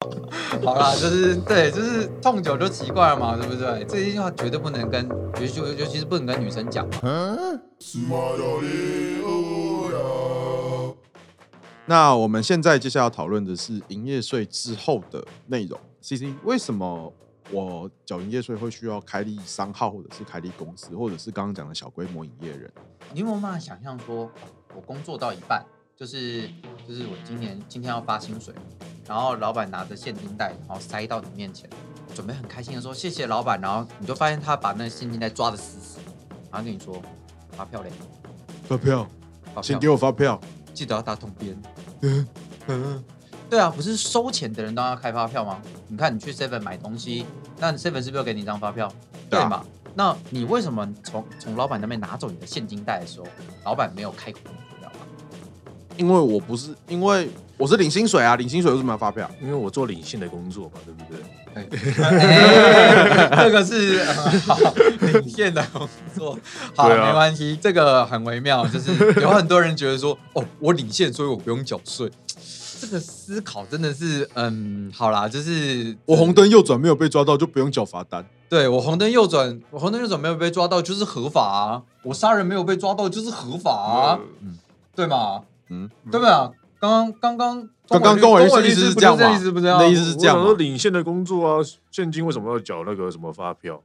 好啦，就是对，就是痛久就奇怪了嘛，对不对？这一句话绝对不能跟，尤其尤其是不能跟女生讲嘛。那我们现在接下来要讨论的是营业税之后的内容。CC，为什么我缴营业税会需要开立商号，或者是开立公司，或者是刚刚讲的小规模营业人？你有没有办法想象说，我工作到一半，就是就是我今年今天要发薪水，然后老板拿着现金袋，然后塞到你面前，准备很开心的说谢谢老板，然后你就发现他把那个现金袋抓的死死，然后跟你说发票嘞，发票，先给我发票，记得要打桶边。嗯 嗯，对啊，不是收钱的人都要开发票吗？你看你去 Seven 买东西，那 Seven 是不是要给你一张发票？对嘛？啊、那你为什么从从老板那边拿走你的现金袋的时候，老板没有开？因为我不是，因为我是领薪水啊，领薪水为什么要发票？因为我做领现的工作嘛，对不对？哎，这个是、呃、好领现的工作，好，啊、没关系，这个很微妙，就是有很多人觉得说，哦，我领现，所以我不用缴税。这个思考真的是，嗯，好啦，就是我红灯右转没有被抓到，就不用缴罚单。对，我红灯右转，我红灯右转没有被抓到，就是合法啊。我杀人没有被抓到，就是合法啊，嗯，对吗？嗯，对不对啊？刚刚刚刚刚刚跟我的意思是这样吗？意思不是这样？那意思是这样吗？我说领现的工作啊，现金为什么要缴那个什么发票？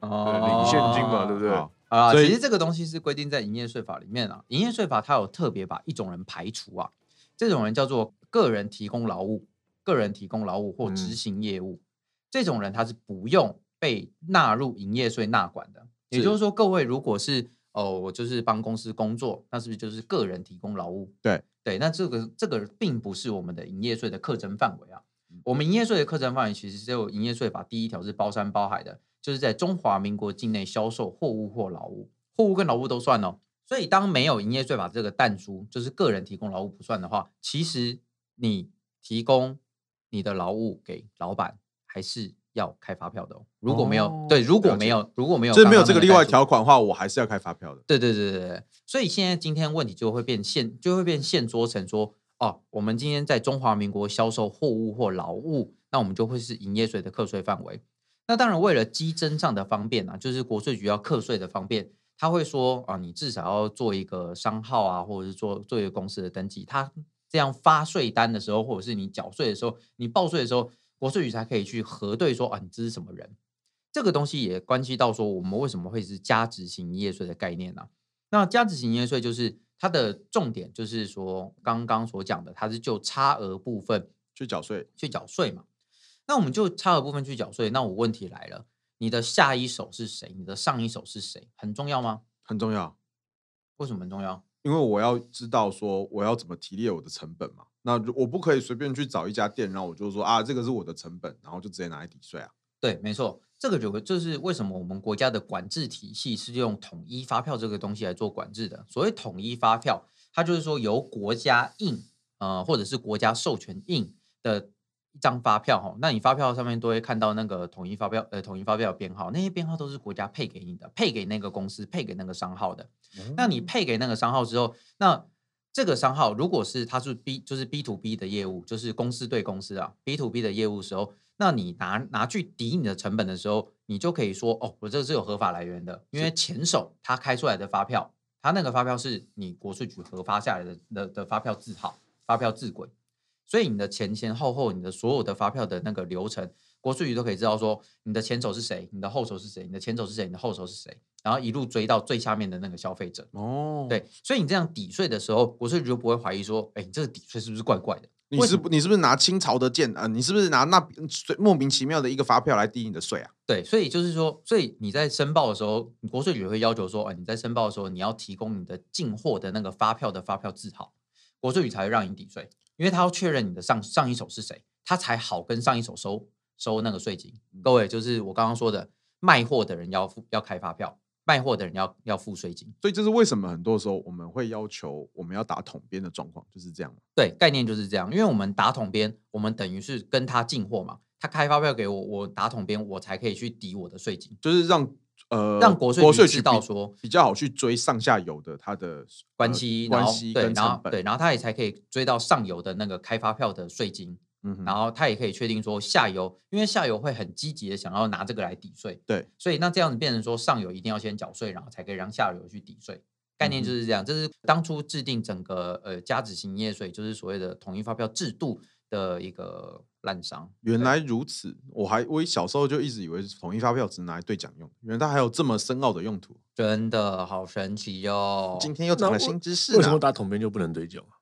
哦，领现金嘛，对不对？啊，其实这个东西是规定在营业税法里面啊。营业税法它有特别把一种人排除啊，这种人叫做个人提供劳务、个人提供劳务或执行业务，这种人他是不用被纳入营业税纳管的。也就是说，各位如果是哦，我就是帮公司工作，那是不是就是个人提供劳务？对。对，那这个这个并不是我们的营业税的课征范围啊。我们营业税的课征范围其实只有营业税法第一条是包山包海的，就是在中华民国境内销售货物或劳务，货物跟劳务都算哦。所以当没有营业税法这个弹珠，就是个人提供劳务不算的话，其实你提供你的劳务给老板还是要开发票的哦，如果没有、哦、对，如果没有如果没有，这没有这个例外条款的话，我还是要开发票的。对对对对对，所以现在今天问题就会变现，就会变现说成说，哦，我们今天在中华民国销售货物或劳务，那我们就会是营业税的课税范围。那当然，为了稽征上的方便啊，就是国税局要课税的方便，他会说啊，你至少要做一个商号啊，或者是做做一个公司的登记，他这样发税单的时候，或者是你缴税的时候，你报税的时候。国税局才可以去核对说啊，你这是什么人？这个东西也关系到说，我们为什么会是加值型营业税的概念呢、啊？那加值型营业税就是它的重点，就是说刚刚所讲的，它是就差额部分去缴税，去缴税嘛。那我们就差额部分去缴税，那我问题来了，你的下一手是谁？你的上一手是谁？很重要吗？很重要。为什么很重要？因为我要知道说我要怎么提列我的成本嘛。那我不可以随便去找一家店，然后我就说啊，这个是我的成本，然后就直接拿来抵税啊。对，没错，这个就就是为什么我们国家的管制体系是用统一发票这个东西来做管制的。所谓统一发票，它就是说由国家印，呃，或者是国家授权印的一张发票哈。那你发票上面都会看到那个统一发票，呃，统一发票的编号，那些编号都是国家配给你的，配给那个公司，配给那个商号的。嗯、那你配给那个商号之后，那这个商号如果是它是 B 就是 B to B 的业务，就是公司对公司啊 B to B 的业务的时候，那你拿拿去抵你的成本的时候，你就可以说哦，我这个是有合法来源的，因为前手他开出来的发票，他那个发票是你国税局核发下来的的的发票字号、发票字轨，所以你的前前后后你的所有的发票的那个流程，国税局都可以知道说你的前手是谁，你的后手是谁，你的前手是谁，你的后手是谁。然后一路追到最下面的那个消费者哦，对，所以你这样抵税的时候，国税局就不会怀疑说，哎，你这个抵税是不是怪怪的？你是你是不是拿清朝的剑啊？你是不是拿那莫名其妙的一个发票来抵你的税啊？对，所以就是说，所以你在申报的时候，国税局会要求说，哎，你在申报的时候，你要提供你的进货的那个发票的发票字号，国税局才会让你抵税，因为他要确认你的上上一手是谁，他才好跟上一手收收那个税金。各位，就是我刚刚说的，卖货的人要付要开发票。卖货的人要要付税金，所以这是为什么很多时候我们会要求我们要打统编的状况就是这样。对，概念就是这样，因为我们打统编，我们等于是跟他进货嘛，他开发票给我，我打统编，我才可以去抵我的税金，就是让呃让国税局知道说比，比较好去追上下游的他的关系、呃、关系，对，然后对，然后他也才可以追到上游的那个开发票的税金。嗯哼，然后他也可以确定说下游，因为下游会很积极的想要拿这个来抵税，对，所以那这样子变成说上游一定要先缴税，然后才可以让下游去抵税。概念就是这样，这是当初制定整个呃加值型营业税，就是所谓的统一发票制度的一个滥觞。原来如此，我还我小时候就一直以为统一发票只拿来兑奖用，原来它还有这么深奥的用途，真的好神奇哟、哦！今天又长了新知识，为什么打统编就不能兑奖啊？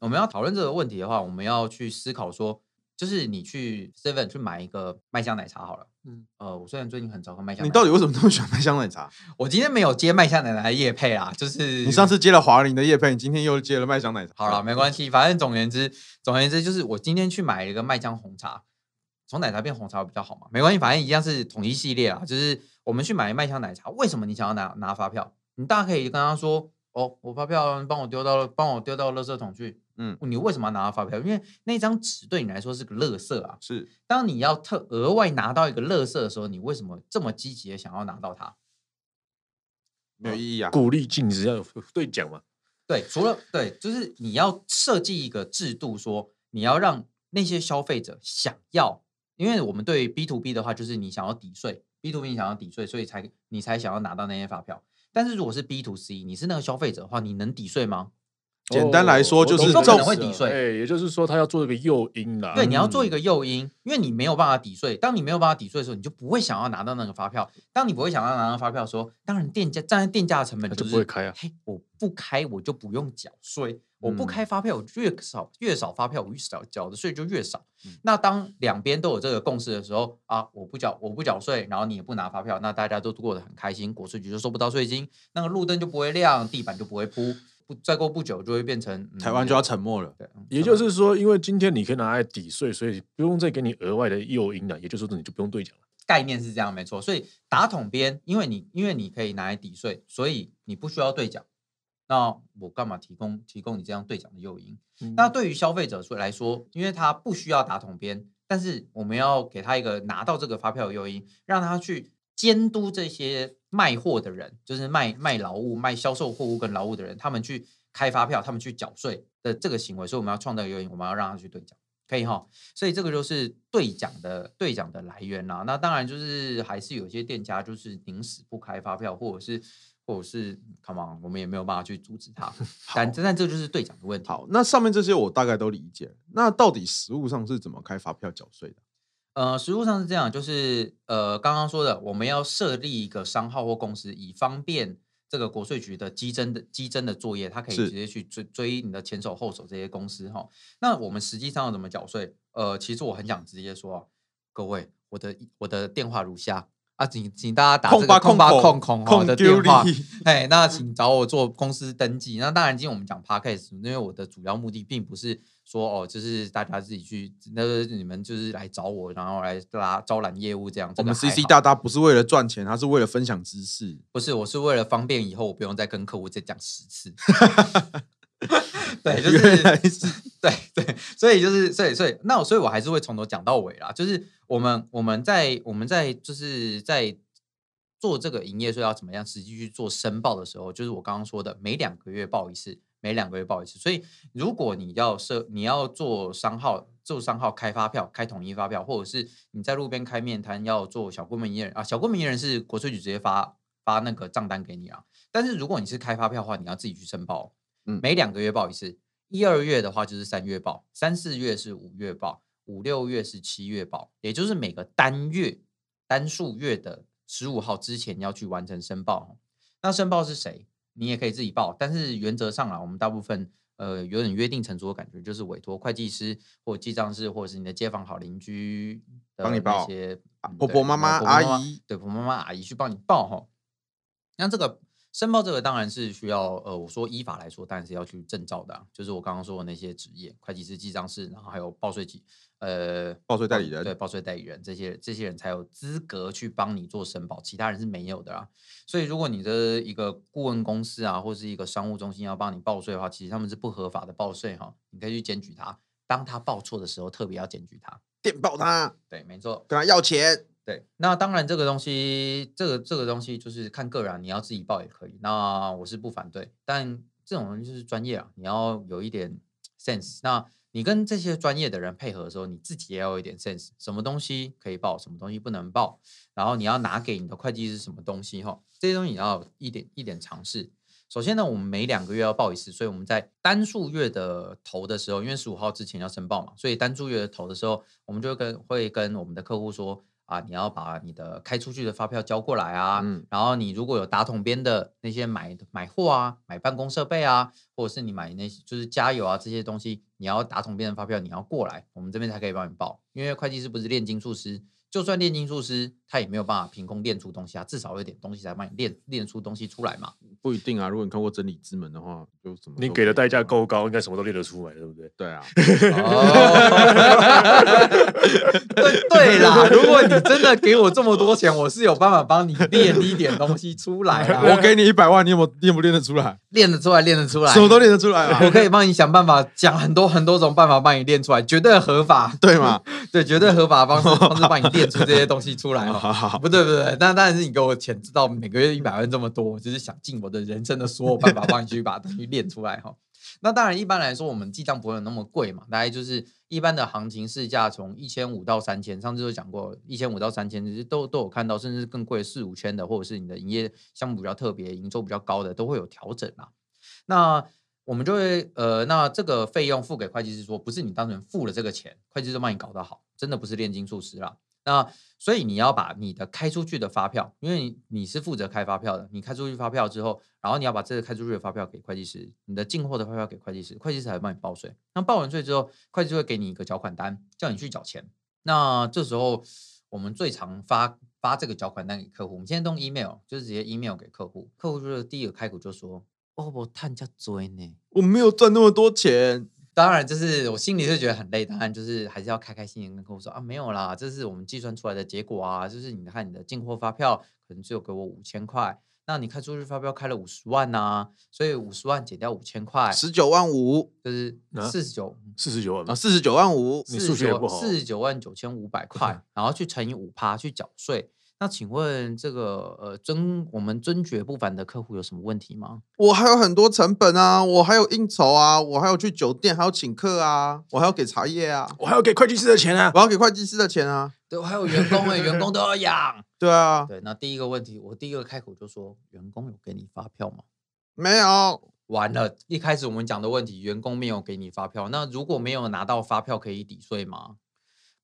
我们要讨论这个问题的话，我们要去思考说。就是你去 Seven 去买一个麦香奶茶好了，嗯，呃，我虽然最近很少喝麦香，你到底为什么那么喜欢麦香奶茶？我今天没有接麦香奶茶的叶配啊，就是你上次接了华林的叶配，你今天又接了麦香奶茶。好了，没关系，反正总而言之，总而言之就是我今天去买了一个麦香红茶，从奶茶变红茶会比较好嘛？没关系，反正一样是统一系列啊。就是我们去买麦香奶茶，为什么你想要拿拿发票？你大家可以跟他说，哦，我发票帮我丢到帮我丢到垃圾桶去。嗯，你为什么要拿到发票？因为那张纸对你来说是个垃圾啊。是，当你要特额外拿到一个垃圾的时候，你为什么这么积极的想要拿到它？没有意义啊！鼓励禁止要有兑奖嘛？对，除了对，就是你要设计一个制度，说你要让那些消费者想要，因为我们对 B to B 的话，就是你想要抵税，B to B 你想要抵税，所以才你才想要拿到那些发票。但是如果是 B to C，你是那个消费者的话，你能抵税吗？简单来说就是不可能会抵税，哎，也就是说他要做一个诱因啦。对，你要做一个诱因，因为你没有办法抵税。当你没有办法抵税的时候，你就不会想要拿到那个发票。当你不会想要拿到发票的时候，当然店家站在店家的成本就是就不会开啊。嘿，我不开我就不用缴税，我不开发票，我越少越少发票，我越少缴的税就越少。嗯、那当两边都有这个共识的时候啊，我不缴我不缴税，然后你也不拿发票，那大家都过得很开心，国税局就收不到税金，那个路灯就不会亮，地板就不会铺。不，再过不久就会变成、嗯、台湾就要沉默了。对，也就是说，因为今天你可以拿来抵税，所以不用再给你额外的诱因了。也就是说，你就不用兑奖了。概念是这样，没错。所以打桶边，因为你因为你可以拿来抵税，所以你不需要兑奖。那我干嘛提供提供你这样兑奖的诱因？嗯、那对于消费者说来说，因为他不需要打桶边，但是我们要给他一个拿到这个发票的诱因，让他去监督这些。卖货的人就是卖卖劳务、卖销售货物跟劳务的人，他们去开发票，他们去缴税的这个行为，所以我们要创造原因，我们要让他去兑奖，可以哈。所以这个就是兑奖的兑奖的来源啦。那当然就是还是有些店家就是宁死不开发票，或者是或者是，come on，我们也没有办法去阻止他。但但这就是兑奖的问题。好，那上面这些我大概都理解。那到底实物上是怎么开发票缴税的？呃，实务上是这样，就是呃，刚刚说的，我们要设立一个商号或公司，以方便这个国税局的稽征的稽征的作业，它可以直接去追追你的前手后手这些公司哈。那我们实际上要怎么缴税？呃，其实我很想直接说啊，各位，我的我的电话如下。啊，请请大家打这个空八空空哈的电话，哎，那请找我做公司登记。那当然，今天我们讲 Podcast，因为我的主要目的并不是说哦，就是大家自己去，那你们就是来找我，然后来拉招揽业务这样。我们 CC 大大不是为了赚钱，他是为了分享知识。不是，我是为了方便以后我不用再跟客户再讲十次。对，就是对对，所以就是所以所以那我所以我还是会从头讲到尾啦。就是我们我们在我们在就是在做这个营业税要怎么样实际去做申报的时候，就是我刚刚说的每两个月报一次，每两个月报一次。所以如果你要设你要做商号做商号开发票开统一发票，或者是你在路边开面摊要做小规模营业人啊，小规模营业人是国税局直接发发那个账单给你啊。但是如果你是开发票的话，你要自己去申报。每两个月报一次，一二月的话就是三月报，三四月是五月报，五六月是七月报，也就是每个单月单数月的十五号之前要去完成申报。那申报是谁？你也可以自己报，但是原则上啊，我们大部分呃有点约定成熟的感觉，就是委托会计师或记账师，或者是你的街坊好邻居的帮你报一些婆婆妈妈阿姨，对婆婆妈妈阿姨去帮你报哈。那这个。申报这个当然是需要，呃，我说依法来说，当然是要去证照的，啊，就是我刚刚说的那些职业，会计师、记账师，然后还有报税局，呃，报税代理人，对，报税代理人这些这些人才有资格去帮你做申报，其他人是没有的啊。所以如果你的一个顾问公司啊，或是一个商务中心要帮你报税的话，其实他们是不合法的报税哈，你可以去检举他，当他报错的时候，特别要检举他，电报他，对，没错，跟他要钱。对，那当然这个东西，这个这个东西就是看个人，你要自己报也可以。那我是不反对，但这种东西就是专业啊，你要有一点 sense。那你跟这些专业的人配合的时候，你自己也要有一点 sense，什么东西可以报，什么东西不能报，然后你要拿给你的会计师什么东西哈，这些东西你要一点一点尝试。首先呢，我们每两个月要报一次，所以我们在单数月的头的时候，因为十五号之前要申报嘛，所以单数月的头的时候，我们就跟会跟我们的客户说。啊，你要把你的开出去的发票交过来啊，嗯、然后你如果有打桶边的那些买买货啊，买办公设备啊，或者是你买那些就是加油啊这些东西，你要打桶边的发票，你要过来，我们这边才可以帮你报，因为会计师不是炼金术师。就算炼金术师，他也没有办法凭空练出东西啊，至少有点东西才帮你练练出东西出来嘛。不一定啊，如果你看过真理之门的话，就什么你给的代价够高，应该什么都练得出来，对不对？对啊。对对啦，如果你真的给我这么多钱，我是有办法帮你练一点东西出来啊。我给你一百万，你有没有练不练得出来？练得出来，练得出来，什么都练得出来啊。我可以帮你想办法，讲很多很多种办法帮你练出来，绝对合法，对吗？对，绝对合法的方式方式帮你练出这些东西出来。好好好，不对不对，那当然是你给我钱，知道每个月一百万这么多，就是想尽我的人生的所有办法帮你去把东西练出来哈。那当然，一般来说我们记账不会有那么贵嘛，大概就是一般的行情市价从一千五到三千，上次就讲过一千五到三千，其实都都有看到，甚至更贵四五千的，或者是你的营业项目比较特别、营收比较高的，都会有调整啦。那我们就会呃，那这个费用付给会计师说，不是你单纯付了这个钱，会计师帮你搞得好，真的不是炼金术师啦。那所以你要把你的开出去的发票，因为你是负责开发票的，你开出去发票之后，然后你要把这个开出去的发票给会计师，你的进货的发票给会计师，会计师才会帮你报税。那报完税之后，会计师会给你一个缴款单，叫你去缴钱。那这时候我们最常发发这个缴款单给客户，我们现在用 email，就是直接 email 给客户，客户就是第一个开口就说。哦，我探家追呢，我没有赚那么多钱。当然，就是我心里是觉得很累，当然就是还是要开开心心跟客户说啊，没有啦，这是我们计算出来的结果啊，就是你看你的进货发票可能只有给我五千块，那你开出去发票开了五十万呐、啊，所以五十万减掉五千块，十九万五，就是四十九，四十九万啊，四十九万五，你数学不好，四十九万九千五百块，然后去乘以五趴去缴税。那请问这个呃尊我们尊爵不凡的客户有什么问题吗？我还有很多成本啊，我还有应酬啊，我还要去酒店，还要请客啊，我还要给茶叶啊，我还要给会计师的钱啊，我要给会计师的钱啊，对，我还有员工哎，员工都要养。对啊，对，那第一个问题，我第一个开口就说，员工有给你发票吗？没有。完了，一开始我们讲的问题，员工没有给你发票，那如果没有拿到发票，可以抵税吗？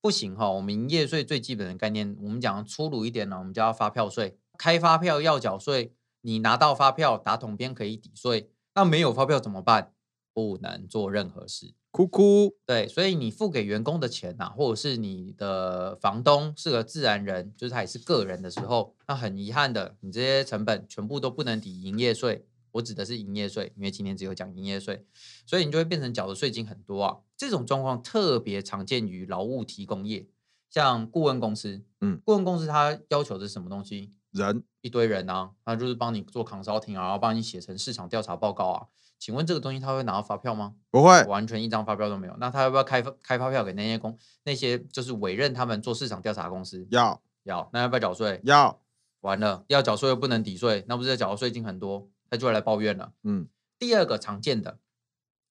不行哈，我们营业税最基本的概念，我们讲粗鲁一点呢，我们叫发票税。开发票要缴税，你拿到发票打统编可以抵税，那没有发票怎么办？不能做任何事，哭哭。对，所以你付给员工的钱呐，或者是你的房东是个自然人，就是他也是个人的时候，那很遗憾的，你这些成本全部都不能抵营业税。我指的是营业税，因为今天只有讲营业税，所以你就会变成缴的税金很多啊。这种状况特别常见于劳务提供业，像顾问公司，嗯，顾问公司它要求的是什么东西？人，一堆人啊，他就是帮你做 consulting 啊，然后帮你写成市场调查报告啊。请问这个东西他会拿到发票吗？不会，完全一张发票都没有。那他要不要开开发票给那些公那些就是委任他们做市场调查公司？要要，那要不要缴税？要。完了，要缴税又不能抵税，那不是缴的税金很多？他就会来抱怨了。嗯，第二个常见的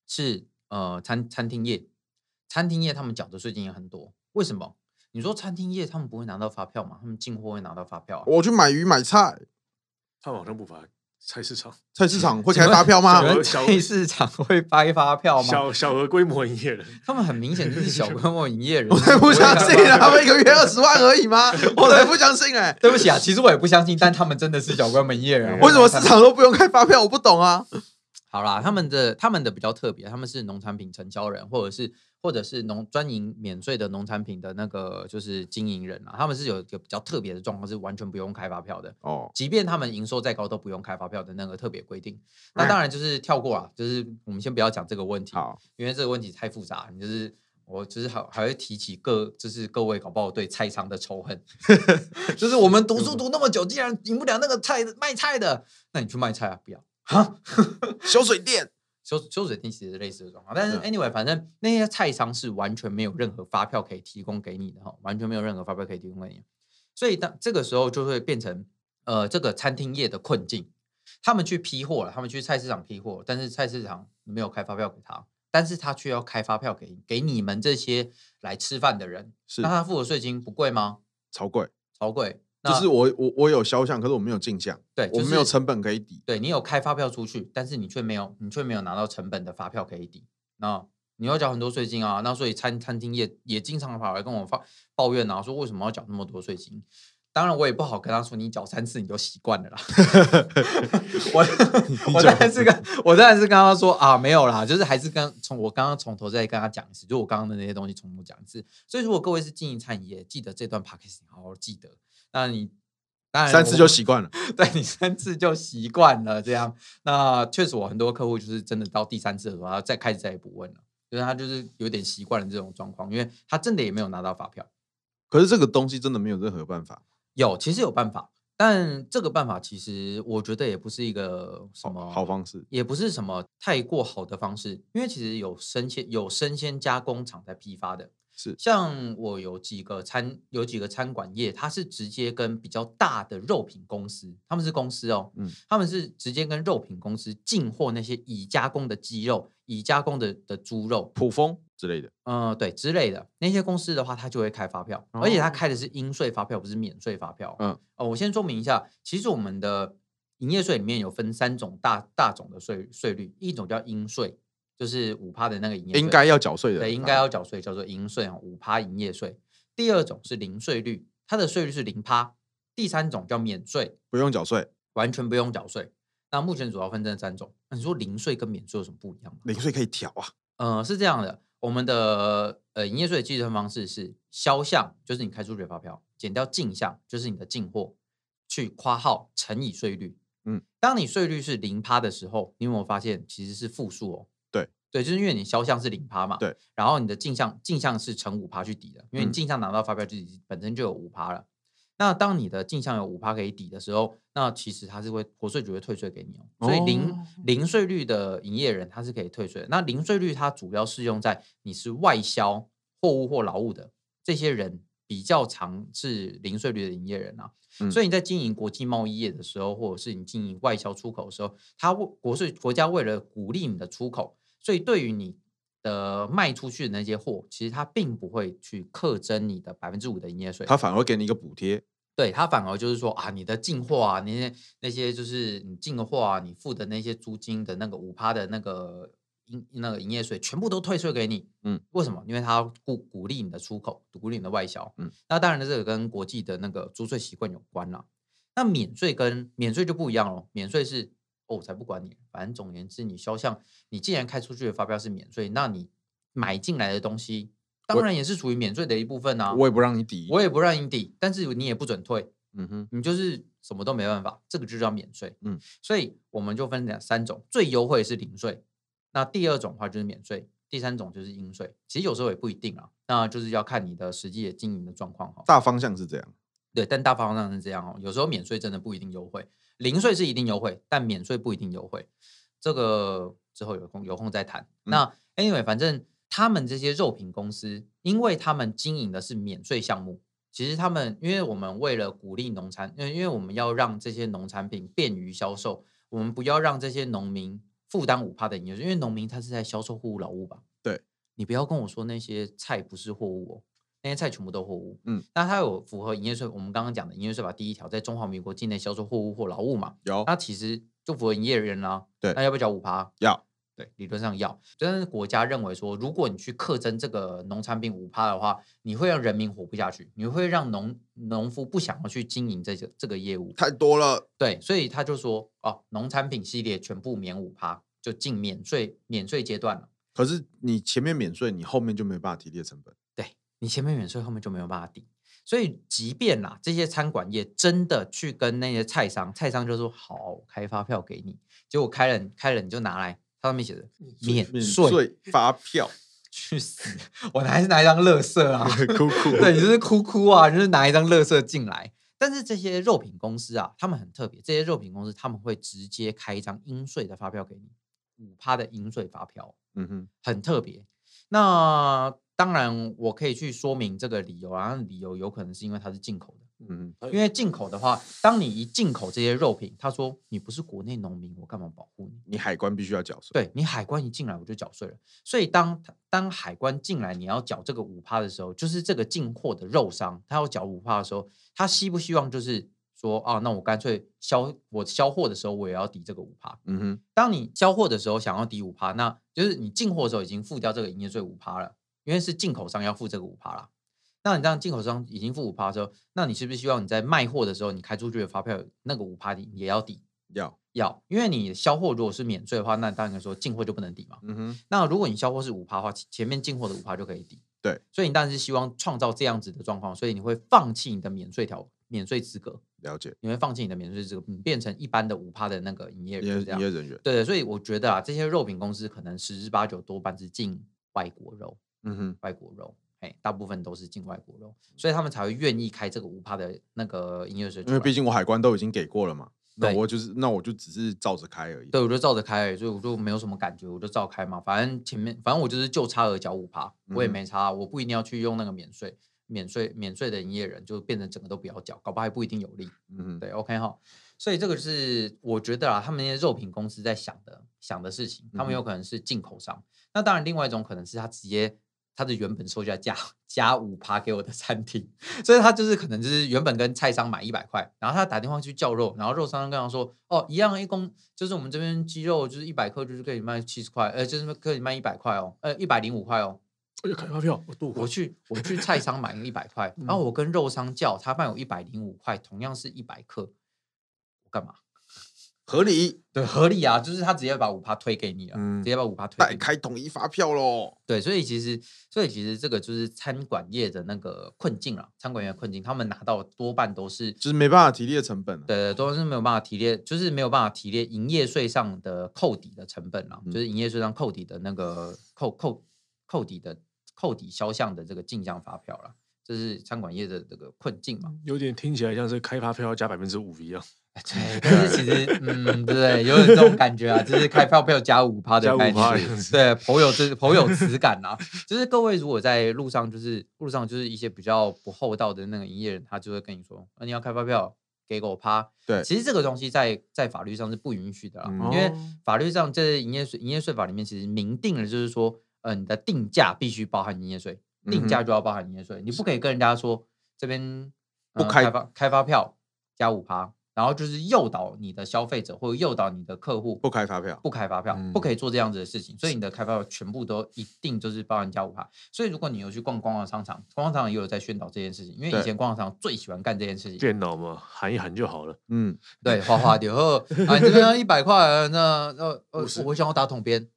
是呃餐餐厅业，餐厅业他们缴的税金也很多。为什么？你说餐厅业他们不会拿到发票吗？他们进货会拿到发票啊？我去买鱼买菜，他们好像不发。菜市场，菜市场会开发票吗？菜市场会发发票吗？小小额规模营业人，他们很明显就是小规模营业人。我才不相信啊！他们一个月二十万而已吗？我才不相信哎！对不起啊，其实我也不相信，但他们真的是小规模营业人。为什么市场都不用开发票？我不懂啊。好啦，他们的他们的比较特别，他们是农产品承销人，或者是。或者是农专营免税的农产品的那个就是经营人啊，他们是有一个比较特别的状况，是完全不用开发票的哦。即便他们营收再高，都不用开发票的那个特别规定。那当然就是跳过啊，就是我们先不要讲这个问题，好，因为这个问题太复杂。你就是我就是还还会提起各就是各位搞不好对菜商的仇恨，就是我们读书读那么久，竟然赢不了那个菜卖菜的，那你去卖菜啊？不要哈，修水电。修修水电其实类似的状况，但是 anyway，反正那些菜商是完全没有任何发票可以提供给你的哈，完全没有任何发票可以提供给你，所以当这个时候就会变成呃这个餐厅业的困境，他们去批货了，他们去菜市场批货，但是菜市场没有开发票给他，但是他却要开发票给给你们这些来吃饭的人，是。那他付的税金不贵吗？超贵，超贵。就是我我我有销项，可是我没有进项，对，就是、我没有成本可以抵。对，你有开发票出去，但是你却没有你却没有拿到成本的发票可以抵，那你要缴很多税金啊。那所以餐餐厅业也经常跑来跟我发抱怨啊，说为什么要缴那么多税金？当然，我也不好跟他说，你缴三次你就习惯了啦。我 我当然是跟 我当然是跟他说啊，没有啦，就是还是跟从我刚刚从头再跟他讲一次，就我刚刚的那些东西从头讲一次。所以，如果各位是经营餐饮业，记得这段 podcast 好好记得。那你当然三次就习惯了，对你三次就习惯了这样。那确实，我很多客户就是真的到第三次的时候，他再开始再也不问了，就是他就是有点习惯了这种状况，因为他真的也没有拿到发票。可是这个东西真的没有任何办法。有，其实有办法，但这个办法其实我觉得也不是一个什么好，好方式，也不是什么太过好的方式，因为其实有生鲜有生鲜加工厂在批发的，是像我有几个餐有几个餐馆业，它是直接跟比较大的肉品公司，他们是公司哦，嗯，他们是直接跟肉品公司进货那些已加工的鸡肉、已加工的的猪肉，普丰。之类的，嗯，对，之类的那些公司的话，他就会开发票，而且他开的是应税发票，不是免税发票。嗯，哦，我先说明一下，其实我们的营业税里面有分三种大大种的税税率，一种叫应税，就是五趴的那个营业税，应该要缴税的，对，应该要缴税，叫做营税啊，五趴营业税。第二种是零税率，它的税率是零趴。第三种叫免税，不用缴税，完全不用缴税。那目前主要分这三种。那你说零税跟免税有什么不一样吗？零税可以调啊，呃，是这样的。我们的呃营业税的计算方式是销项，就是你开出去的发票，减掉进项，就是你的进货，去括号乘以税率。嗯，当你税率是零趴的时候，你有没有发现其实是负数哦？对对，就是因为你销项是零趴嘛。对，然后你的进项进项是乘五趴去抵的，因为你进项拿到发票就本身就有五趴了。那当你的进项有五趴可以抵的时候，那其实它是会国税局会退税给你哦。所以零零税率的营业人他是可以退税的。那零税率它主要适用在你是外销货物或劳务的这些人比较常是零税率的营业人啊。嗯、所以你在经营国际贸易业的时候，或者是你经营外销出口的时候，他国税国家为了鼓励你的出口，所以对于你的卖出去的那些货，其实它并不会去课征你的百分之五的营业税，它反而会给你一个补贴。对，它反而就是说啊，你的进货啊，那些那些就是你进的货啊，你付的那些租金的那个五趴的那个营那个营业税，全部都退税给你。嗯，为什么？因为他鼓鼓励你的出口，鼓励你的外销。嗯，那当然，这个跟国际的那个租税习惯有关了。那免税跟免税就不一样了。免税是哦，我才不管你，反正总而言之，你销项，你既然开出去的发票是免税，那你买进来的东西。当然也是属于免税的一部分啊，我也不让你抵，我也不让你抵，但是你也不准退，嗯哼，你就是什么都没办法，这个就叫免税，嗯，所以我们就分两三种，最优惠是零税，那第二种的话就是免税，第三种就是应税，其实有时候也不一定啊，那就是要看你的实际的经营的状况哈，大方向是这样，对，但大方向是这样哦，有时候免税真的不一定优惠，零税是一定优惠，但免税不一定优惠，这个之后有空有空再谈。嗯、那 anyway，反正。他们这些肉品公司，因为他们经营的是免税项目，其实他们，因为我们为了鼓励农产，因为因为我们要让这些农产品便于销售，我们不要让这些农民负担五趴的营业税，因为农民他是在销售货物劳务吧？对，你不要跟我说那些菜不是货物哦，那些菜全部都货物。嗯，那它有符合营业税，我们刚刚讲的营业税法第一条，在中华民国境内销售货物或劳务嘛？有，那其实就符合营业人啦。对，那要不要缴五趴？要。对，理论上要，但是国家认为说，如果你去课征这个农产品五趴的话，你会让人民活不下去，你会让农农夫不想要去经营这个这个业务，太多了。对，所以他就说，哦，农产品系列全部免五趴，就进免税免税阶段了。可是你前面免税，你后面就没有办法提列成本。对，你前面免税，后面就没有办法抵。所以，即便啦，这些餐馆也真的去跟那些菜商，菜商就说好开发票给你，结果开了开了你就拿来。它上面写着免税发票，去死！我还是拿一张乐色啊，哭哭。对，你就是哭哭啊，就是拿一张乐色进来。但是这些肉品公司啊，他们很特别，这些肉品公司他们会直接开一张应税的发票给你，五趴的应税发票，嗯哼，很特别。那当然，我可以去说明这个理由啊，理由有可能是因为它是进口的，嗯，因为进口的话，当你一进口这些肉品，他说你不是国内农民，我干嘛保护你？你海关必须要缴税。对，你海关一进来我就缴税了。所以当当海关进来你要缴这个五趴的时候，就是这个进货的肉商他要缴五趴的时候，他希不希望就是说啊，那我干脆销我销货的时候我也要抵这个五趴。嗯哼，当你销货的时候想要抵五趴，那就是你进货的时候已经付掉这个营业税五趴了。因为是进口商要付这个五趴啦，那你这样进口商已经付五趴的时候，那你是不是希望你在卖货的时候，你开出去的发票那个五趴你也要抵？要要，因为你销货如果是免税的话，那当然说进货就不能抵嘛。嗯哼。那如果你销货是五趴的话，前面进货的五趴就可以抵。对。所以你当然是希望创造这样子的状况，所以你会放弃你的免税条免税资格。了解。你会放弃你的免税资格，你变成一般的五趴的那个营业人这样。营业人员。对对，所以我觉得啊，这些肉品公司可能十之八九多半是进外国肉。嗯哼，外国肉，哎，大部分都是进外国肉，所以他们才会愿意开这个五趴的那个营业税。因为毕竟我海关都已经给过了嘛，那我就是那我就只是照着开而已。对，我就照着开而已，所以我就没有什么感觉，我就照开嘛。反正前面，反正我就是就差额缴五趴，我也没差，我不一定要去用那个免税、免税、免税的营业人，就变成整个都不要缴，搞不好还不一定有利。嗯哼，对，OK 哈。所以这个是我觉得啊，他们那些肉品公司在想的想的事情，他们有可能是进口商。那当然，另外一种可能是他直接。他的原本售价加 加五趴给我的餐厅，所以他就是可能就是原本跟菜商买一百块，然后他打电话去叫肉，然后肉商跟他说，哦，一样一公就是我们这边鸡肉就是一百克就是可以卖七十块，呃，就是可以卖一百块哦，呃，一百零五块哦，我就开发票，我我去我去菜商买一百块，然后我跟肉商叫他卖我一百零五块，同样是一百克，我干嘛？合理，对，合理啊，就是他直接把五趴推给你了，嗯、直接把五趴推给你，代开统一发票喽。对，所以其实，所以其实这个就是餐馆业的那个困境了。餐馆业的困境，他们拿到多半都是，就是没办法提列成本、啊。对，都是没有办法提列，就是没有办法提列营业税上的扣抵的成本了，嗯、就是营业税上扣抵的那个扣扣扣抵的扣抵销项的这个进项发票了，这是餐馆业的这个困境嘛。有点听起来像是开发票要加百分之五一样。对，但是其实，嗯，对，有点这种感觉啊，就是开发票加五趴的感觉，对，颇有这颇有此感啊。就是各位如果在路上，就是路上就是一些比较不厚道的那个营业人，他就会跟你说，那你要开发票给我趴。对，其实这个东西在在法律上是不允许的啊，嗯、因为法律上这营业税营业税法里面其实明定了，就是说，呃，你的定价必须包含营业税，定价就要包含营业税，嗯、你不可以跟人家说这边、呃、不开开发开发票加五趴。然后就是诱导你的消费者或者诱导你的客户不开发票，不开发票，不可以做这样子的事情。所以你的开发票全部都一定就是包含加五趴。所以如果你有去逛逛逛商场，逛逛商场也有在宣导这件事情。因为以前逛逛商场最喜欢干这件事情。电脑嘛，喊一喊就好了。嗯，对，花花点后啊，这边一百块，那呃呃，我想要打统编，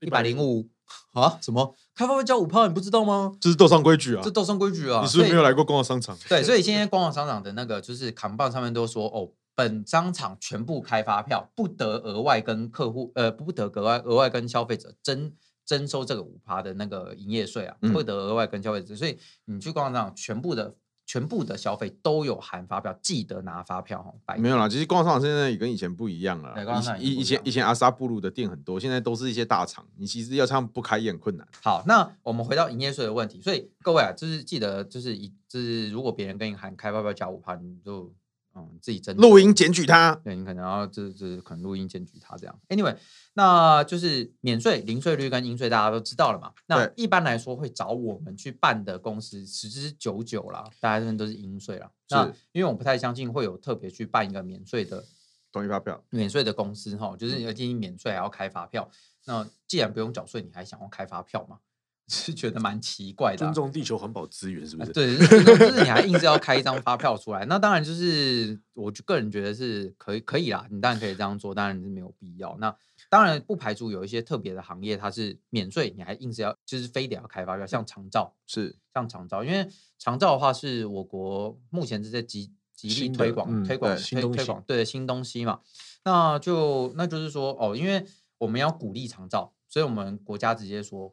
一百零五啊？什么开发票交五趴？你不知道吗？这是斗商规矩啊，这斗商规矩啊。你是不是没有来过逛逛商场？对，所以现在逛逛商场的那个就是扛棒上面都说哦。本商场全部开发票，不得额外跟客户，呃，不得额外额外跟消费者征征收这个五趴的那个营业税啊，嗯、不得额外跟消费者。所以你去逛商场，全部的全部的消费都有含发票，记得拿发票哦。没有啦，其实逛商场现在也跟以前不一样了。以以前以前阿萨布鲁的店很多，现在都是一些大厂，你其实要他们不开也很困难。好，那我们回到营业税的问题，所以各位啊，就是记得就是一就是如果别人跟你喊开发票加五趴，你就。嗯，自己真录音检举他，对，你可能要这这可能录音检举他这样。Anyway，那就是免税、零税率跟应税，大家都知道了嘛。那一般来说会找我们去办的公司十之九九啦，大家这边都是应税啦。是，那因为我不太相信会有特别去办一个免税的统一发票，免税的公司哈，就是要进行免税还要开发票。那既然不用缴税，你还想要开发票吗？是觉得蛮奇怪的，啊，尊重地球环保资源是不是？对，就是你还硬是要开一张发票出来，那当然就是我个人觉得是可以可以啦，你当然可以这样做，当然是没有必要。那当然不排除有一些特别的行业，它是免税，你还硬是要就是非得要开发票，像长照是像长照，因为长照的话是我国目前是在极极力推广、嗯、推广推推广对新东西嘛，那就那就是说哦，因为我们要鼓励长照，所以我们国家直接说。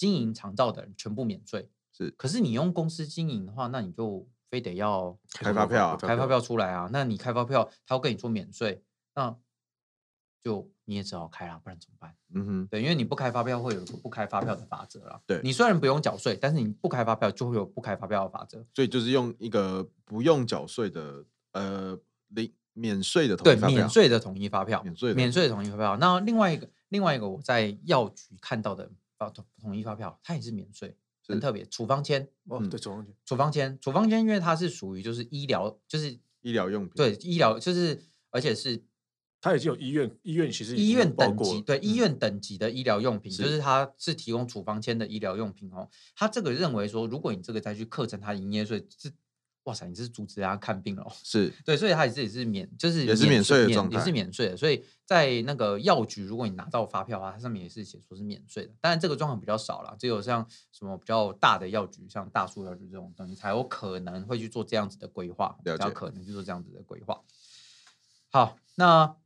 经营长照的人全部免税，是。可是你用公司经营的话，那你就非得要开发票，开发票出来啊。那你开发票，他要跟你说免税，那就你也只好开了，不然怎么办？嗯哼，对，因为你不开发票会有个不开发票的法则了。对，你虽然不用缴税，但是你不开发票就会有不开发票的法则。所以就是用一个不用缴税的呃零免税的对免税的统一发票，免税免税的统一发票。那另外一个另外一个我在药局看到的统统一发票，它也是免税，很特别。处方签哦，对，处方签，处方签，处方签，因为它是属于就是医疗，就是医疗用品，对，医疗就是而且是。它已经有医院，医院其实医院等级对医院等级的医疗用品，是就是它是提供处方签的医疗用品哦。他这个认为说，如果你这个再去课征它营业税，是哇塞，你是阻止人家看病了哦。是对，所以他也是也是免，就是也是免税的状态，也是免税的。所以在那个药局，如果你拿到发票啊，它上面也是写说是免税的。当然这个状况比较少了，只有像什么比较大的药局，像大树药局这种东西，才有可能会去做这样子的规划，比较可能去做这样子的规划。好，那。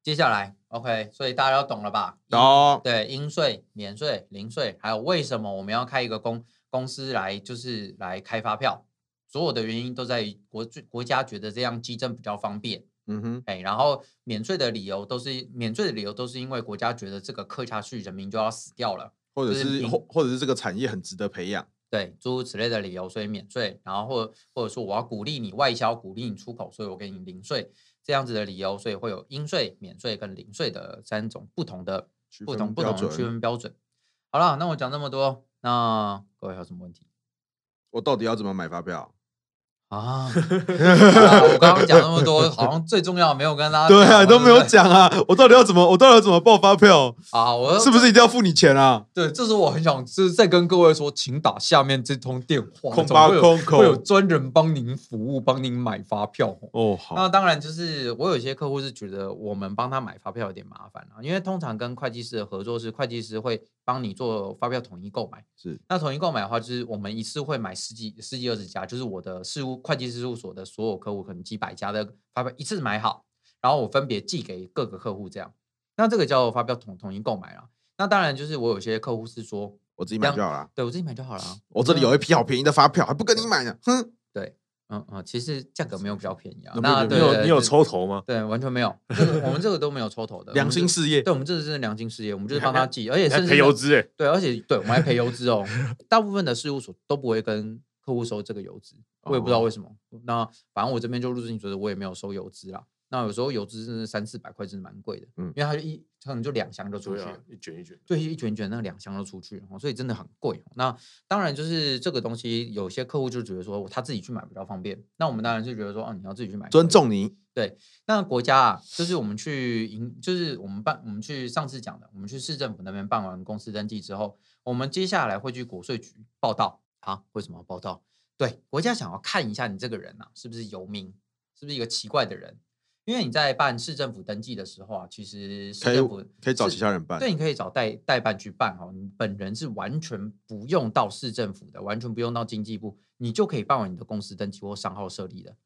接下来，OK，所以大家都懂了吧？懂。对，应税、免税、零税，还有为什么我们要开一个公公司来，就是来开发票，所有的原因都在于国国家觉得这样稽征比较方便。嗯哼，哎，然后免税的理由都是免税的理由都是因为国家觉得这个刻下去，人民就要死掉了，或者是、或或者是这个产业很值得培养，对，诸如此类的理由，所以免税。然后或或者说我要鼓励你外销，鼓励你出口，所以我给你零税。这样子的理由，所以会有应税、免税跟零税的三种不同的、不同不同的区分标准。好了，那我讲这么多，那各位还有什么问题？我到底要怎么买发票？啊，我刚刚讲那么多，好像最重要没有跟大家对啊，都没有讲啊，我到底要怎么，我到底要怎么报发票？啊？我是不是一定要付你钱啊？对，这是我很想就是再跟各位说，请打下面这通电话，空八空空，会有专人帮您服务，帮您买发票。哦。好，那当然就是我有一些客户是觉得我们帮他买发票有点麻烦啊，因为通常跟会计师的合作是会计师会帮你做发票统一购买，是。那统一购买的话，就是我们一次会买十几、十几、二十家，就是我的事务会计师事务所的所有客户，可能几百家的发票一次买好，然后我分别寄给各个客户，这样，那这个叫发票统统一购买了。那当然就是我有些客户是说我自己买就好了，对我自己买就好了，我这里有一批好便宜的发票，还不跟你买呢，哼，对。嗯嗯，其实价格没有比较便宜啊。那你有你有抽头吗？对，完全没有。我们这个都没有抽头的良心事业。对，我们这个是良心事业，我们就是帮他寄，而且是赔邮资哎。对，而且对我们还赔邮资哦。大部分的事务所都不会跟客户收这个油资，我也不知道为什么。那反正我这边就入境觉得我也没有收油资啦。那有时候油资真的三四百块，真的蛮贵的。嗯，因为它就一可能就两箱就出去了，一卷一卷，对，一卷一卷，那两箱都出去，所以真的很贵。那当然就是这个东西，有些客户就觉得说他自己去买比较方便。那我们当然是觉得说，哦，你要自己去买，尊重你。对，那国家啊，就是我们去营，就是我们办，我们去上次讲的，我们去市政府那边办完公司登记之后，我们接下来会去国税局报到。啊，为什么要报道？对，国家想要看一下你这个人啊，是不是游民，是不是一个奇怪的人。因为你在办市政府登记的时候啊，其实市政府可以，找其他人办，对，你可以找代代办去办哦。你本人是完全不用到市政府的，完全不用到经济部，你就可以办完你的公司登记或商号设立的。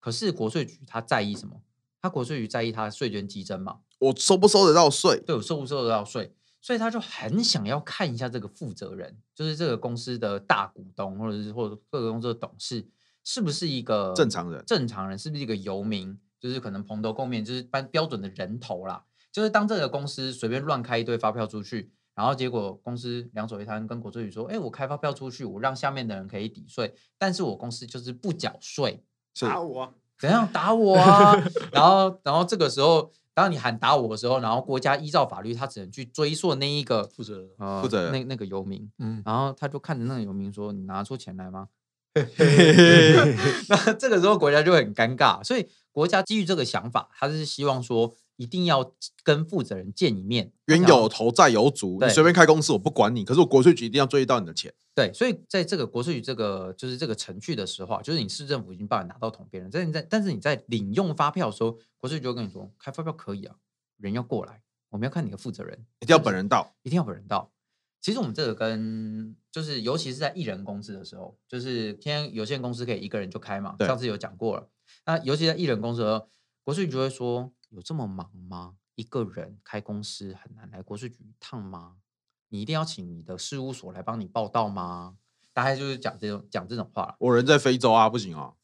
可是国税局他在意什么？他国税局在意他的税捐激增嘛？我收不收得到税？对，我收不收得到税？所以他就很想要看一下这个负责人，就是这个公司的大股东，或者是或者各个公司的董事，是不是一个正常人？正常人是不是一个游民？就是可能蓬头垢面，就是办标准的人头啦。就是当这个公司随便乱开一堆发票出去，然后结果公司两手一摊，跟国税局说：“哎，我开发票出去，我让下面的人可以抵税，但是我公司就是不缴税，打我，怎样打我啊？” 然后，然后这个时候，当你喊打我的时候，然后国家依照法律，他只能去追溯那一个负责负责人那、那个游民。嗯，然后他就看着那个游民说：“你拿出钱来吗？” 那这个时候国家就会很尴尬，所以国家基于这个想法，他是希望说一定要跟负责人见一面，冤有头债有主，你随便开公司我不管你，可是我国税局一定要追到你的钱。对，所以在这个国税局这个就是这个程序的时候，就是你市政府已经帮你拿到统编了，但你在但是你在领用发票的时候，国税局就跟你说开发票可以啊，人要过来，我们要看你的负责人，一定要本人到，一定要本人到。其实我们这个跟就是，尤其是在一人公司的时候，就是天有限公司可以一个人就开嘛。上次有讲过了。那尤其在一人公司的时候，国税局就会说：有这么忙吗？一个人开公司很难来国税局一趟吗？你一定要请你的事务所来帮你报到吗？大概就是讲这种讲这种话。我人在非洲啊，不行啊。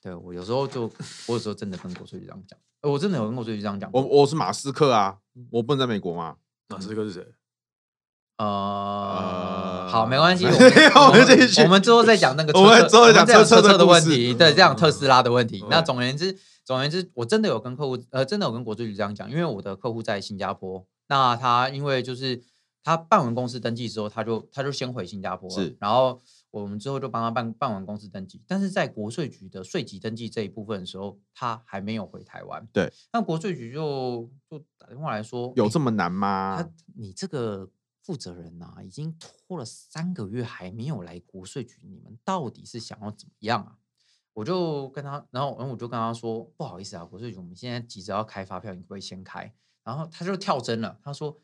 对我有时候就，我有时候真的跟国税局这样讲，我真的有跟国税局这样讲。我我是马斯克啊，我不能在美国吗？马斯克是谁？呃，好，没关系，我们 我们之后再讲那个，我们之后讲车车的问题，对，这样特斯拉的问题。那总而言之，总而言之，我真的有跟客户，呃，真的有跟国税局这样讲，因为我的客户在新加坡，那他因为就是他办完公司登记之后，他就他就先回新加坡，是，然后我们之后就帮他办办完公司登记，但是在国税局的税籍登记这一部分的时候，他还没有回台湾，对，那国税局就就打电话来说，有这么难吗？他你这个。负责人呐、啊，已经拖了三个月还没有来国税局，你们到底是想要怎么样啊？我就跟他，然后，然后我就跟他说，不好意思啊，国税局，我们现在急着要开发票，你可不可以先开？然后他就跳针了，他说，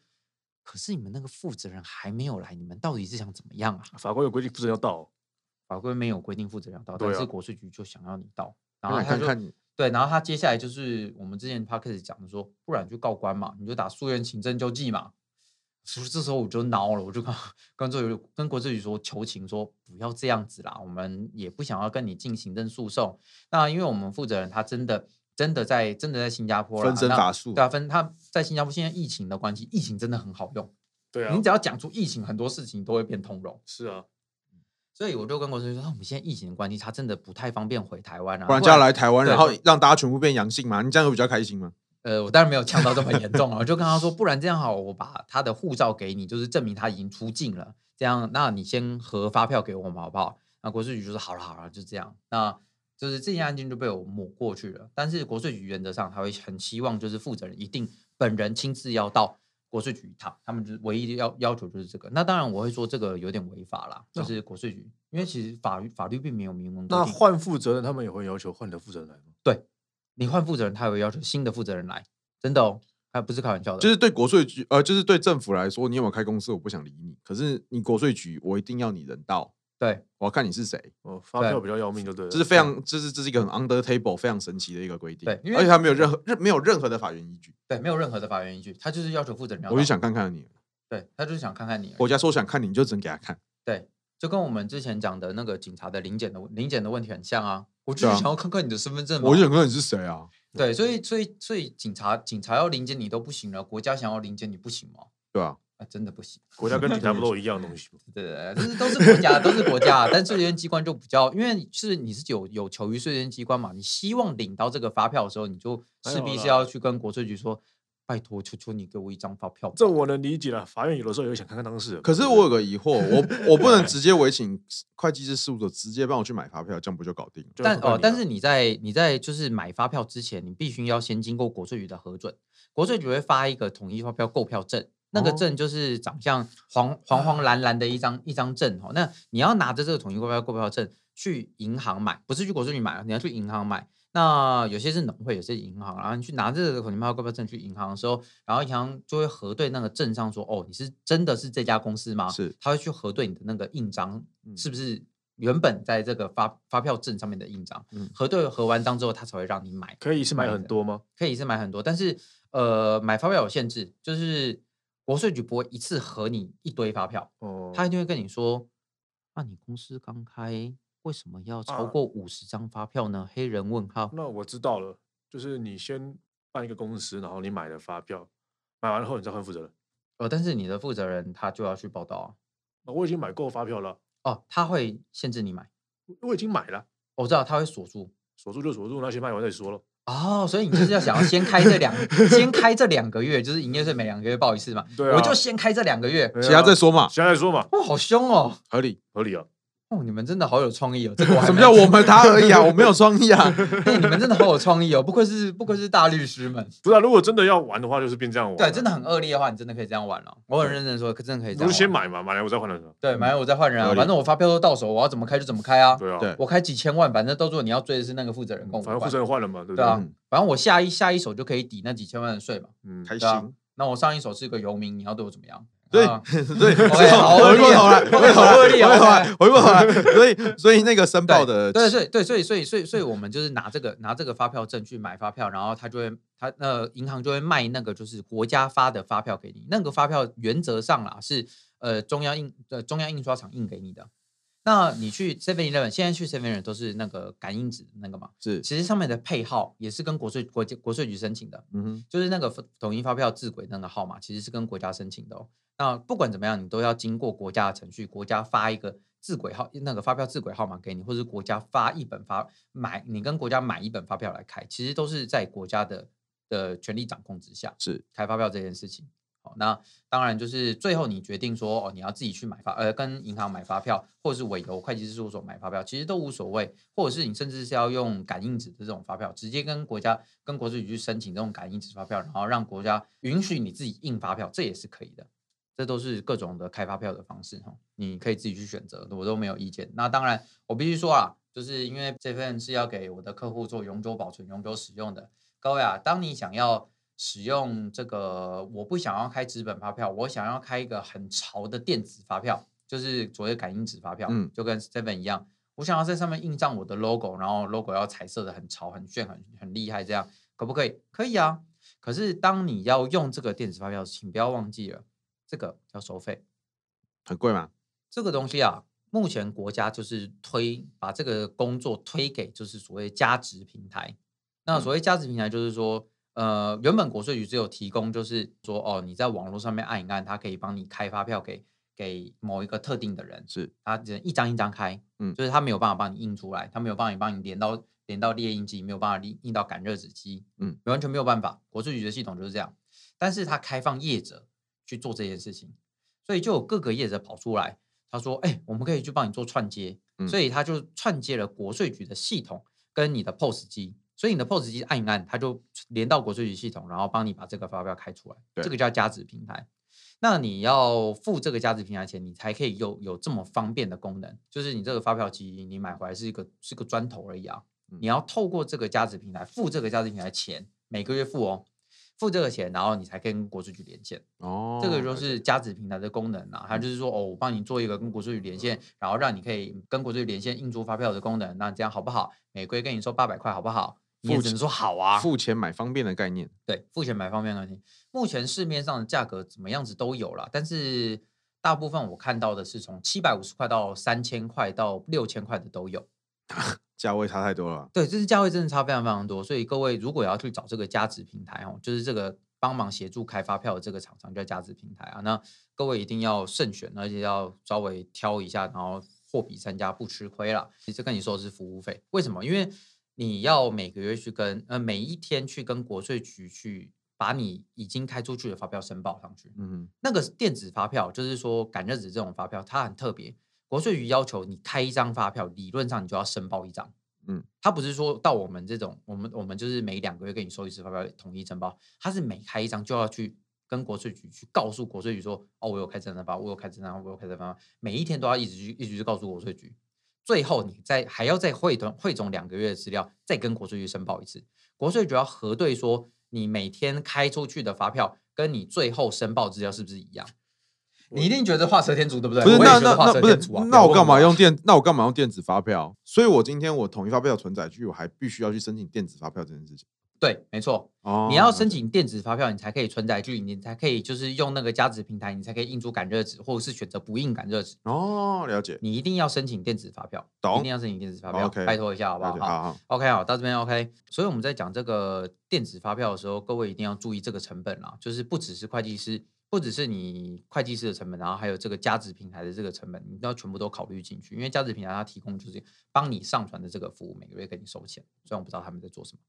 可是你们那个负责人还没有来，你们到底是想怎么样啊？法规有规定，负责人要到，法规没有规定负责人要到，但是国税局就想要你到，然后他就看看你对，然后他接下来就是我们之前他开始讲的说，不然就告官嘛，你就打诉愿请证救济嘛。所以这时候我就恼了，我就跟跟这跟国志宇说求情，说不要这样子啦，我们也不想要跟你进行政诉讼。那因为我们负责人他真的真的在真的在新加坡，分身乏术，对啊，分他在新加坡现在疫情的关系，疫情真的很好用，对啊，你只要讲出疫情，很多事情都会变通融。是啊，所以我就跟国税局说，我们现在疫情的关系，他真的不太方便回台湾啊，不然就要来台湾，然后让大家全部变阳性嘛，你这样会比较开心吗？呃，我当然没有呛到这么严重啊，我就跟他说，不然这样好，我把他的护照给你，就是证明他已经出境了。这样，那你先核发票给我们好不好？那国税局就说好了好了，就这样。那就是这件案件就被我抹过去了。但是国税局原则上他会很希望，就是负责人一定本人亲自要到国税局一趟，他们就是唯一的要要求就是这个。那当然我会说这个有点违法啦，就是国税局，因为其实法律法律并没有明文规定。那换负责人，他们也会要求换的负责人来吗？对。你换负责人，他也会要求新的负责人来，真的哦，还不是开玩笑的。就是对国税局，呃，就是对政府来说，你有没有开公司，我不想理你。可是你国税局，我一定要你人到，对，我要看你是谁。哦，发票比较要命，就对了。这是非常，这是这是一个很 under table、非常神奇的一个规定。对，而且他没有任何任没有任何的法源依据。对，没有任何的法源依据，他就是要求负责人要。我就想看看你。对，他就是想看看你。国家说想看你，你就只能给他看。对，就跟我们之前讲的那个警察的临检的临检的问题很像啊。我就是想要看看你的身份证。我就想看你是谁啊。对，所以所以所以警察警察要临检你都不行了，国家想要临检你不行吗？对啊，啊真的不行。国家跟警察不都一样东西吗？对 对对，这是都是国家，都是国家。但税捐机关就比较，因为是你是有有求于税捐机关嘛，你希望领到这个发票的时候，你就势必是要去跟国税局说。拜托，求求你给我一张发票。这我能理解了，法院有的时候也会想看看当事人。可是我有个疑惑，我 我不能直接委请会计师事务所直接帮我去买发票，这样不就搞定了？但哦，但是你在你在就是买发票之前，你必须要先经过国税局的核准，国税局会发一个统一发票购票证，那个证就是长相黄黄黄蓝蓝的一张一张证哦。那你要拿着这个统一发票购票证去银行买，不是去国税局买，你要去银行买。那有些是农会，有些银行，然后你去拿这个统一发票购票证去银行的时候，然后银行就会核对那个证上说，哦，你是真的是这家公司吗？是，他会去核对你的那个印章是不是原本在这个发发票证上面的印章。嗯，核对核完章之后，他才会让你买。可以是买很多吗？可以是买很多，但是呃，买发票有限制，就是国税局不会一次核你一堆发票。哦，他一定会跟你说，那、啊、你公司刚开。为什么要超过五十张发票呢？啊、黑人问号。那我知道了，就是你先办一个公司，然后你买了发票，买完后你再换负责人。呃，但是你的负责人他就要去报到啊。我已经买够发票了。哦，他会限制你买。我已经买了。我知道他会锁住，锁住就锁住，那先卖完再说了。哦，所以你就是要想要先开这两，先开这两个月，就是营业税每两个月报一次嘛。对啊。我就先开这两个月，其他再说嘛。其他再说嘛。哇，好凶哦。合理，合理啊。哦，你们真的好有创意哦！这个什么叫我们他而已啊？我没有创意啊！你们真的好有创意哦！不愧是不愧是大律师们。不是啊，如果真的要玩的话，就是变这样玩。对，真的很恶劣的话，你真的可以这样玩了。我很认真说，可真的可以这样。不是先买嘛，买来我再换人。对，买来我再换人啊！反正我发票都到手，我要怎么开就怎么开啊！对啊，我开几千万，反正到时候你要追的是那个负责人。反正负责人换了嘛，对不对？啊，反正我下一下一手就可以抵那几千万的税嘛。嗯，开心。那我上一手是个游民，你要对我怎么样？对，对，回过头来，回过头来，回过头来，回过头来，所以，所以那个申报的，对，对，对，所以，所以，所以，所以我们就是拿这个，拿这个发票证去买发票，然后他就会，他那银行就会卖那个就是国家发的发票给你，那个发票原则上啦是呃中央印呃中央印刷厂印给你的。那你去 Seven Eleven，现在去 Seven Eleven 都是那个感应纸那个嘛？是，其实上面的配号也是跟国税国国税局申请的。嗯哼，就是那个统一发票制轨那个号码，其实是跟国家申请的哦。那不管怎么样，你都要经过国家的程序，国家发一个字轨号，那个发票字轨号码给你，或者是国家发一本发买，你跟国家买一本发票来开，其实都是在国家的的权力掌控之下，是开发票这件事情。好，那当然就是最后你决定说哦，你要自己去买发，呃，跟银行买发票，或者是委由会计师事务所买发票，其实都无所谓。或者是你甚至是要用感应纸的这种发票，直接跟国家跟国税局去申请这种感应纸发票，然后让国家允许你自己印发票，这也是可以的。这都是各种的开发票的方式哈，你可以自己去选择，我都没有意见。那当然，我必须说啊，就是因为这份是要给我的客户做永久保存、永久使用的。各位啊，当你想要使用这个，我不想要开纸本发票，我想要开一个很潮的电子发票，就是所谓感应纸发票，嗯，就跟 Seven 一样，我想要在上面印上我的 logo，然后 logo 要彩色的很潮、很炫、很很厉害，这样可不可以？可以啊。可是当你要用这个电子发票，请不要忘记了。这个要收费，很贵吗？这个东西啊，目前国家就是推把这个工作推给就是所谓加值平台。那所谓加值平台就是说，嗯、呃，原本国税局只有提供就是说，哦，你在网络上面按一按，它可以帮你开发票给给某一个特定的人，是，它只能一张一张开，嗯，就是它没有办法帮你印出来，它没有办法帮你连到连到列印机，没有办法印印到感热纸机，嗯，完全没有办法。国税局的系统就是这样，但是它开放业者。去做这件事情，所以就有各个业者跑出来，他说：“哎、欸，我们可以去帮你做串接。嗯”所以他就串接了国税局的系统跟你的 POS 机，所以你的 POS 机按一按，它就连到国税局系统，然后帮你把这个发票开出来。这个叫加值平台。那你要付这个加值平台钱，你才可以有有这么方便的功能。就是你这个发票机，你买回来是一个是个砖头而已啊！你要透过这个加值平台付这个加值平台钱，每个月付哦。付这个钱，然后你才可以跟国税局连线。哦，这个就是加值平台的功能啊。它就是说，哦，我帮你做一个跟国税局连线，然后让你可以跟国税局连线印出发票的功能。那这样好不好？每个月跟你收八百块，好不好？你也只能说好啊。付钱买方便的概念。对，付钱买方便的概念。目前市面上的价格怎么样子都有了，但是大部分我看到的是从七百五十块到三千块到六千块的都有。价位差太多了，对，这是价位真的差非常非常多，所以各位如果要去找这个加值平台哦，就是这个帮忙协助开发票的这个厂商叫加值平台啊，那各位一定要慎选，而且要稍微挑一下，然后货比三家不吃亏啦。其实跟你说的是服务费，为什么？因为你要每个月去跟呃每一天去跟国税局去把你已经开出去的发票申报上去，嗯，那个电子发票就是说感热纸这种发票，它很特别。国税局要求你开一张发票，理论上你就要申报一张。嗯，他不是说到我们这种，我们我们就是每两个月给你收一次发票，统一申报。他是每开一张就要去跟国税局去告诉国税局说，哦，我有开这张发票，我有开这张，我有开这张。每一天都要一直去一直去告诉国税局。最后你再还要再汇总汇总两个月的资料，再跟国税局申报一次。国税局要核对说，你每天开出去的发票跟你最后申报资料是不是一样？你一定觉得画蛇添足，对不对？不是，那那那不是，那我干嘛用电？那我干嘛用电子发票？所以我今天我统一发票存载具，我还必须要去申请电子发票这件事情。对，没错。哦，你要申请电子发票，你才可以存载具，你才可以就是用那个加值平台，你才可以印出感热纸，或者是选择不印感热纸。哦，了解。你一定要申请电子发票，懂？一定要申请电子发票，拜托一下，好不好？好好。OK，好，到这边 OK。所以我们在讲这个电子发票的时候，各位一定要注意这个成本啦，就是不只是会计师。不只是你会计师的成本，然后还有这个加值平台的这个成本，你都要全部都考虑进去。因为加值平台它提供就是帮你上传的这个服务，每个月给你收钱。虽然我不知道他们在做什么，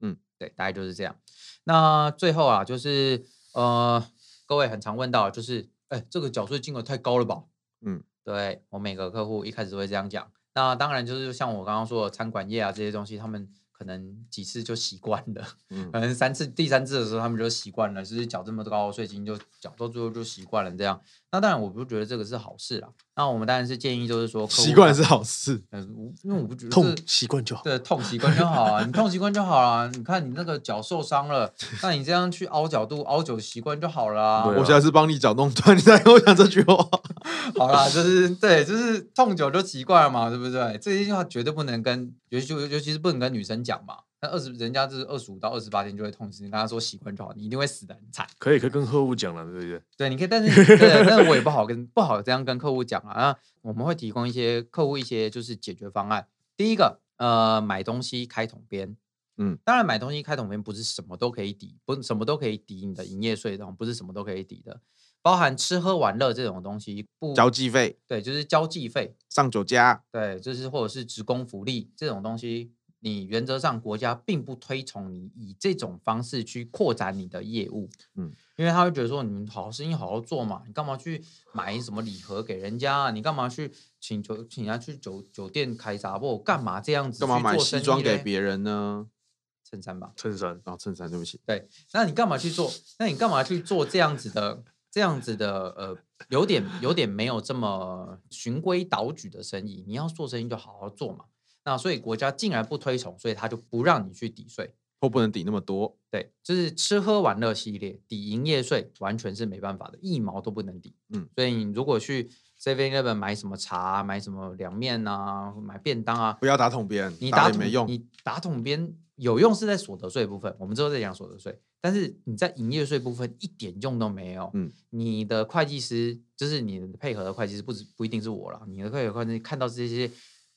嗯，对，大概就是这样。那最后啊，就是呃，各位很常问到，就是哎，这个缴税金额太高了吧？嗯，对，我每个客户一开始都会这样讲。那当然就是像我刚刚说的餐馆业啊这些东西，他们。可能几次就习惯了，嗯，可能三次、第三次的时候，他们就习惯了，就是缴这么高的税金，就缴到最后就习惯了这样。那当然，我不觉得这个是好事啦。那我们当然是建议，就是说习惯是好事，嗯，因为我不觉得痛习惯就好，对，痛习惯就好啊，你痛习惯就好了。你看你那个脚受伤了，那你这样去凹角度、凹久习惯就好了。啊、我现在是帮你脚弄断，你再跟我讲这句话。好啦，就是对，就是痛久就习惯了嘛，对不对？这些话绝对不能跟，尤其尤其是不能跟女生讲嘛。那二十人家就是二十五到二十八天就会痛死，你跟他说习惯就好，你一定会死的很惨。可以，可以跟客户讲了，对不对？对，你可以，但是 对，但是我也不好跟不好这样跟客户讲啊。那我们会提供一些客户一些就是解决方案。第一个，呃，买东西开统编，嗯，当然买东西开统编不是什么都可以抵，不是什么都可以抵你的营业税这种，不是什么都可以抵的，包含吃喝玩乐这种东西不交际费，对，就是交际费，上酒家，对，就是或者是职工福利这种东西。你原则上国家并不推崇你以这种方式去扩展你的业务，嗯，因为他会觉得说，你们好好生意好好做嘛，你干嘛去买什么礼盒给人家啊？你干嘛去请酒请人家去酒酒店开杂货？干嘛这样子？干嘛买西装给别人呢？衬衫吧，衬衫啊，衬衫，对不起。对，那你干嘛去做？那你干嘛去做这样子的这样子的呃，有点有点没有这么循规蹈矩的生意？你要做生意就好好做嘛。那所以国家竟然不推崇，所以他就不让你去抵税，或不能抵那么多。对，就是吃喝玩乐系列抵营业税，完全是没办法的，一毛都不能抵。嗯，所以你如果去 Seven Eleven 买什么茶，买什么凉面啊，买便当啊，不要打桶边，你打也没用。你打桶边有用是在所得税部分，我们之后再讲所得税。但是你在营业税部分一点用都没有。嗯，你的会计师就是你配合的会计师，不止不一定是我了，你的配合会计师看到这些。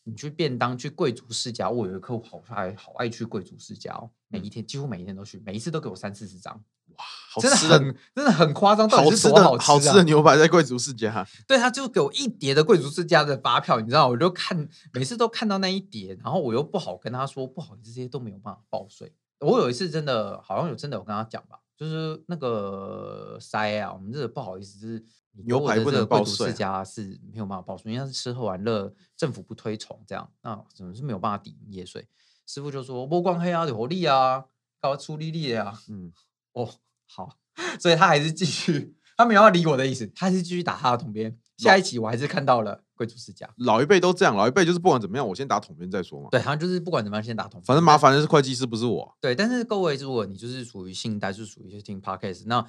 你去便当去贵族世家，我有一个客户好爱好爱去贵族世家哦，每一天几乎每一天都去，每一次都给我三四十张，哇，好吃的真的很真的很夸张，到底是多好吃，啊、好吃的牛排在贵族世家，对，他就给我一叠的贵族世家的发票，你知道，我就看每次都看到那一叠，然后我又不好跟他说，不好意思，这些都没有办法报税。我有一次真的好像有真的有跟他讲吧，就是那个塞啊，我们这个不好意思，就是。牛排不能报税，世家是没有办法报税，因为他是吃喝玩乐，政府不推崇这样，那怎么是没有办法抵营业税？师傅就说：“波光黑啊，有力啊，搞出利利啊。”嗯，哦，好，所以他还是继续，他没有要理我的意思，他还是继续打他的统编。下一期我还是看到了贵族世家，老一辈都这样，老一辈就是不管怎么样，我先打统编再说嘛。对，他就是不管怎么样先打统，反正麻烦的是会计师，不是我。对，但是各位，如果你就是属于信贷，是属于听 podcast，那。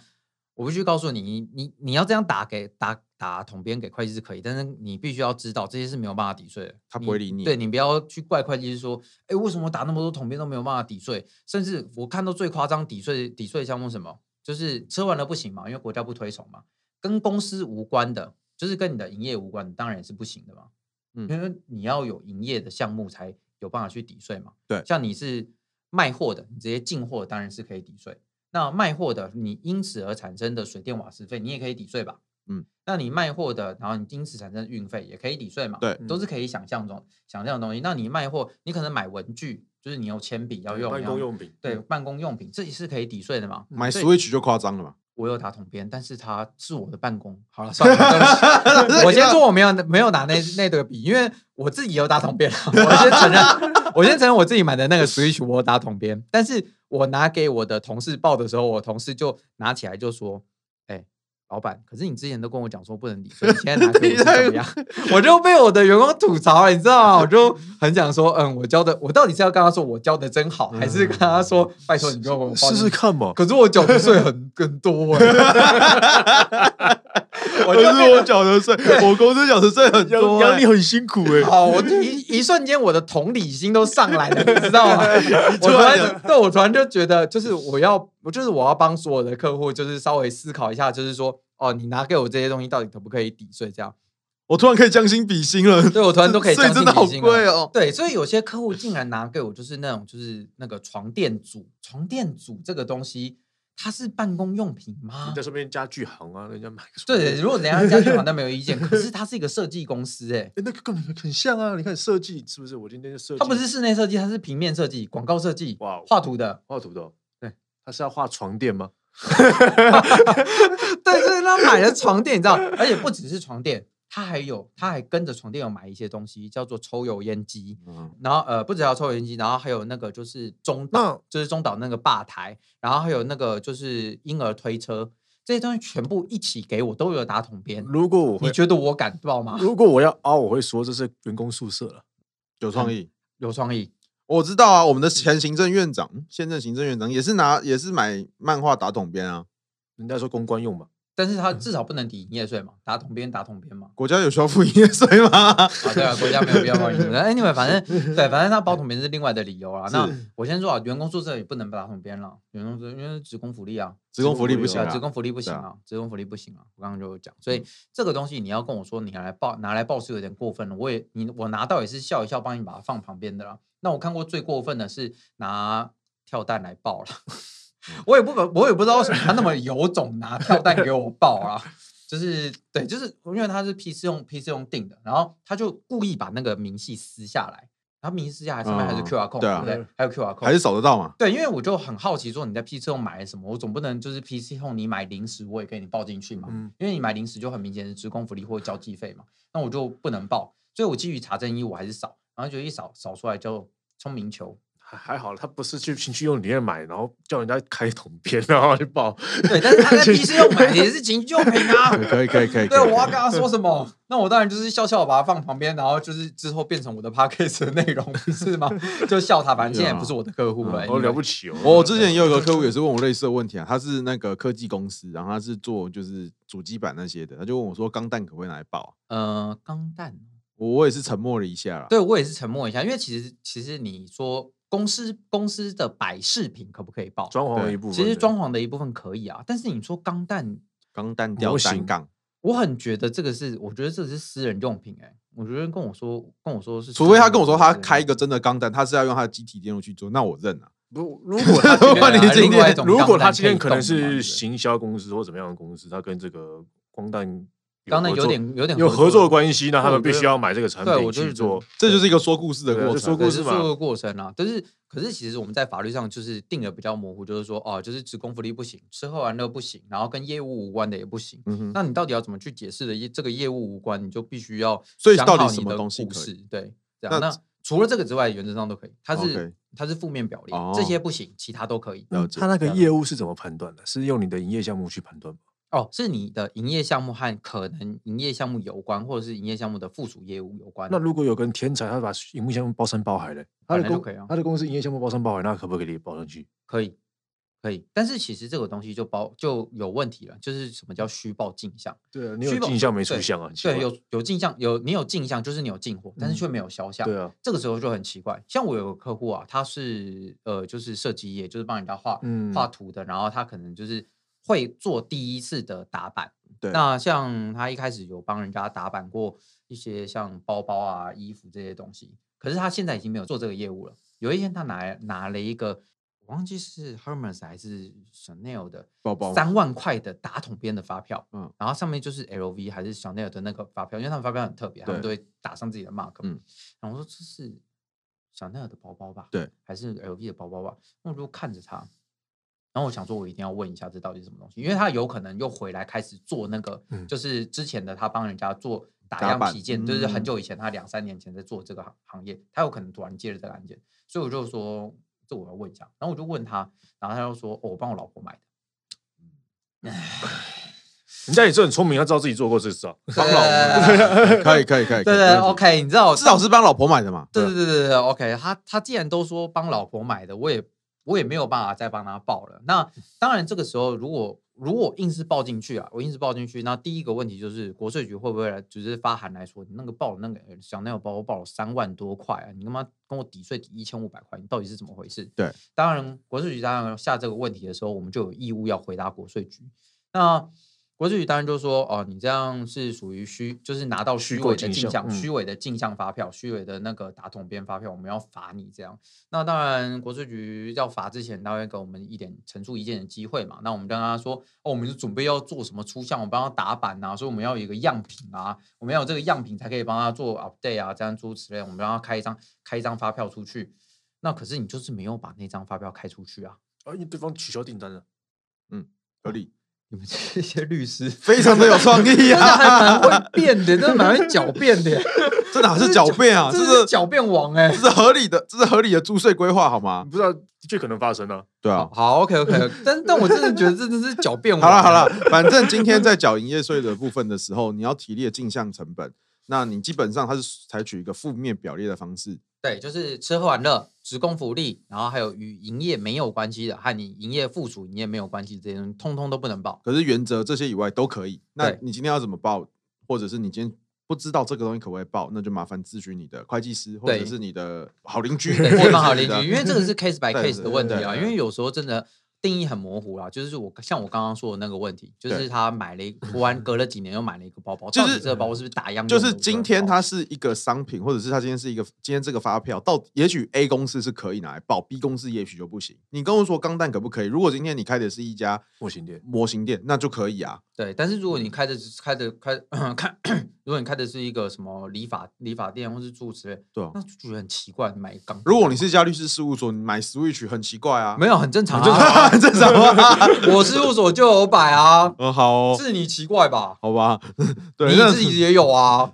我必须告诉你，你你你要这样打给打打统编给会计师可以，但是你必须要知道这些是没有办法抵税的。他不会理你。你对你不要去怪会计师说，哎，为什么我打那么多统编都没有办法抵税？甚至我看到最夸张抵税抵税项目什么，就是吃完了不行嘛，因为国家不推崇嘛，跟公司无关的，就是跟你的营业无关，当然也是不行的嘛。嗯，因为你要有营业的项目才有办法去抵税嘛。对，像你是卖货的，你直接进货当然是可以抵税。那卖货的，你因此而产生的水电瓦斯费，你也可以抵税吧？嗯，那你卖货的，然后你因此产生的运费也可以抵税嘛？对，都是可以想象中想象的东西。那你卖货，你可能买文具，就是你有铅笔要用，办公用品，对，办公用品，这也是可以抵税的嘛？买 Switch 就夸张了嘛？我有打桶边，但是它是我的办公。好了，算了，我先说我没有没有拿那那对笔，因为我自己有打桶边。我先承认，我先承认我自己买的那个 Switch 我有打桶边，但是。我拿给我的同事报的时候，我同事就拿起来就说：“哎、欸，老板，可是你之前都跟我讲说不能抵税，你现在拿 给怎么样？” 我就被我的员工吐槽了，你知道吗？我就很想说：“嗯，我教的，我到底是要跟他说我教的真好，还是跟他说拜托你给我试试看嘛？”可是我缴的税很更多哎、欸。我就是我缴的税，我公司缴的税很多，养你很辛苦哎。好，我一一瞬间我的同理心都上来了，你知道吗？我突然，对，我突然就觉得，就是我要，我就是我要帮所有的客户，就是稍微思考一下，就是说，哦，你拿给我这些东西，到底可不可以抵税？这样，我突然可以将心比心了。对，我突然 都可以将心比心了。真的好贵哦。对，所以有些客户竟然拿给我，就是那种，就是那个床垫组，床垫组这个东西。它是办公用品吗？你在身边家具行啊，人家买个。对，如果人家家具行，那没有意见。可是它是一个设计公司、欸，哎、欸，那个根本很像啊！你看设计是不是？我今天就设计。它不是室内设计，它是平面设计、广告设计。哇，画图的，画图的。对，他是要画床垫吗？对，所以他买了床垫，你知道，而且不只是床垫。他还有，他还跟着床垫有买一些东西，叫做抽油烟机。嗯，然后呃，不只要抽油烟机，然后还有那个就是中岛，就是中岛那个吧台，然后还有那个就是婴儿推车，这些东西全部一起给我，都有打桶编。如果我会，你觉得我敢报吗？如果我要凹，我会说这是员工宿舍了，有创意，有创意。我知道啊，我们的前行政院长、现任行政院长也是拿，也是买漫画打桶边啊。人家说公关用吧。但是它至少不能抵营业税嘛，打统编打统编嘛。国家有需要付营业税吗？啊，对啊，国家没有必要报营业税。哎，你们反正对，反正他包统编是另外的理由啊。那我先说啊，员工宿舍也不能打统编了，员工宿舍因为职工福利啊，职工福利不行啊，职工福利不行啊，职工福利不行啊。我刚刚就讲，所以这个东西你要跟我说你拿来报拿来报是有点过分了。我也你我拿到也是笑一笑，帮你把它放旁边的啦。那我看过最过分的是拿跳蛋来报了。我也不我也不知道为什么他那么有种拿 跳蛋给我报啊，就是对，就是因为他是批次用批次用订的，然后他就故意把那个明细撕下来，然后明细撕下来上面还是 QR code，、嗯、对啊，对，还有 QR code，还是扫得到嘛？对，因为我就很好奇，说你在批次用买了什么，我总不能就是批次用你买零食我也给你报进去嘛，嗯、因为你买零食就很明显是职工福利或交际费嘛，那我就不能报，所以我基于查证义务我还是扫，然后就一扫扫出来就聪明球。还还好，他不是去情趣用品店买，然后叫人家开桶片，然后去报。对，但是他在 PC 用买 也是情趣用品啊。可以可以可以。对，我要跟他说什么？那我当然就是笑笑把它放旁边，然后就是之后变成我的 podcast 的内容，不是吗？就笑他，反正现在也不是我的客户了。哦，了不起哦！我之前也有个客户也是问我类似的问题啊，他是那个科技公司，然后他是做就是主机板那些的，他就问我说钢弹可不可以拿来报？呃，钢弹，我我也是沉默了一下啦。对，我也是沉默一下，因为其实其实你说。公司公司的摆饰品可不可以报？装潢的一部分，其实装潢的一部分可以啊。但是你说钢弹、钢弹吊单杠，我很觉得这个是，我觉得这是私人用品哎、欸。我觉得跟我说跟我说是，除非他跟我说他开一个真的钢弹，他是要用他的机体电路去做，那我认了。如如果他 今天如果他今天可能是行销公司或怎么样的公司，他跟这个光弹。刚才有点有点有合作关系，那他们必须要买这个产品去做，这就是一个说故事的过程，说故事说个过程啊。但是，可是其实我们在法律上就是定的比较模糊，就是说哦，就是职工福利不行，吃喝玩乐不行，然后跟业务无关的也不行。那你到底要怎么去解释的？这个业务无关，你就必须要想好你的故事。对，这样。那除了这个之外，原则上都可以。它是它是负面表列，这些不行，其他都可以。他那个业务是怎么判断的？是用你的营业项目去判断吗？哦，是你的营业项目和可能营业项目有关，或者是营业项目的附属业务有关。那如果有跟天才，他把营业项目包山包海嘞，他的公可以啊，他的公司营业项目包山包海，那可不可以包上去？可以，可以。但是其实这个东西就包就有问题了，就是什么叫虚报进项？对啊，你有进项没出项啊？对，有有进项，有你有进项，就是你有进货，但是却没有销项。对啊，这个时候就很奇怪。像我有个客户啊，他是呃，就是设计业，就是帮人家画画图的，然后他可能就是会做第一次的打版。对那像他一开始有帮人家打版过一些像包包啊、衣服这些东西，可是他现在已经没有做这个业务了。有一天他拿拿了一个，我忘记是 Hermes 还是 Chanel 的包包，三万块的打统编的发票，嗯，然后上面就是 LV 还是 Chanel 的那个发票，因为他们发票很特别，他们都会打上自己的 mark，嗯，然后我说这是 Chanel 的包包吧？对，还是 LV 的包包吧？那我就看着他。然后我想说，我一定要问一下这到底是什么东西，因为他有可能又回来开始做那个，嗯、就是之前的他帮人家做打样皮件，就是很久以前他两三年前在做这个行行业，他有可能突然接了这个案件，所以我就说这我要问一下，然后我就问他，然后他就说哦，我帮我老婆买的。唉，人家也是很聪明，他知道自己做过这事啊，帮老婆可以可以可以，对对 OK，你知道至少是帮老婆买的嘛？对对对对对 OK，他他既然都说帮老婆买的，我也。我也没有办法再帮他报了。那当然，这个时候如果如果硬是报进去啊，我硬是报进去，那第一个问题就是国税局会不会来，就是发函来说，你那个报的那个小男友包报了三万多块啊，你他妈跟我抵税抵一千五百块，你到底是怎么回事？对，当然国税局当然下这个问题的时候，我们就有义务要回答国税局。那国税局当然就说哦，你这样是属于虚，就是拿到虚伪的进项、虚伪的进项发票、虚伪的那个打统编发票，我们要罚你这样。那当然，国税局要罚之前，他会给我们一点陈述意见的机会嘛。那我们跟他说，哦，我们是准备要做什么出项，我们帮他打板啊，所以我们要有一个样品啊，我们要有这个样品才可以帮他做 update 啊，这样诸如此类。我们让他开一张开一张发票出去。那可是你就是没有把那张发票开出去啊，而且对方取消订单了。嗯，合理。你们这些律师非常的有创意啊，还蛮会变的，真的蛮会狡辩的。这哪是狡辩啊？这是狡辩王哎，这是合理的，这是合理的注税规划好吗？不知道的确可能发生啊。对啊，好，OK OK，但但我真的觉得这真是狡辩王。好了好了，反正今天在缴营业税的部分的时候，你要提列进项成本，那你基本上它是采取一个负面表列的方式。对，就是吃喝玩乐、职工福利，然后还有与营业没有关系的，和你营业附属营业没有关系，这些东西通通都不能报。可是原则这些以外都可以。那你今天要怎么报？或者是你今天不知道这个东西可不可以报，那就麻烦咨询你的会计师，或者是你的好邻居，对，地方好邻居，因为这个是 case by case 的问题啊。因为有时候真的。定义很模糊啦，就是我像我刚刚说的那个问题，就是他买了一个，突然隔了几年又买了一个包包，就是这个包包是不是打样？就是今天它是一个商品，或者是它今天是一个今天这个发票，到也许 A 公司是可以拿来报，B 公司也许就不行。你跟我说钢弹可不可以？如果今天你开的是一家模型店，模型店那就可以啊。对，但是如果你开的开的开看，如果你开的是一个什么理发理发店或是住之类，对、啊，那就觉得很奇怪。买钢，如果你是一家律师事务所，你买 Switch 很奇怪啊，没有很正常啊，很正常啊。我事务所就有摆啊，嗯，好、哦，是你奇怪吧？好吧，对，你自己也有啊。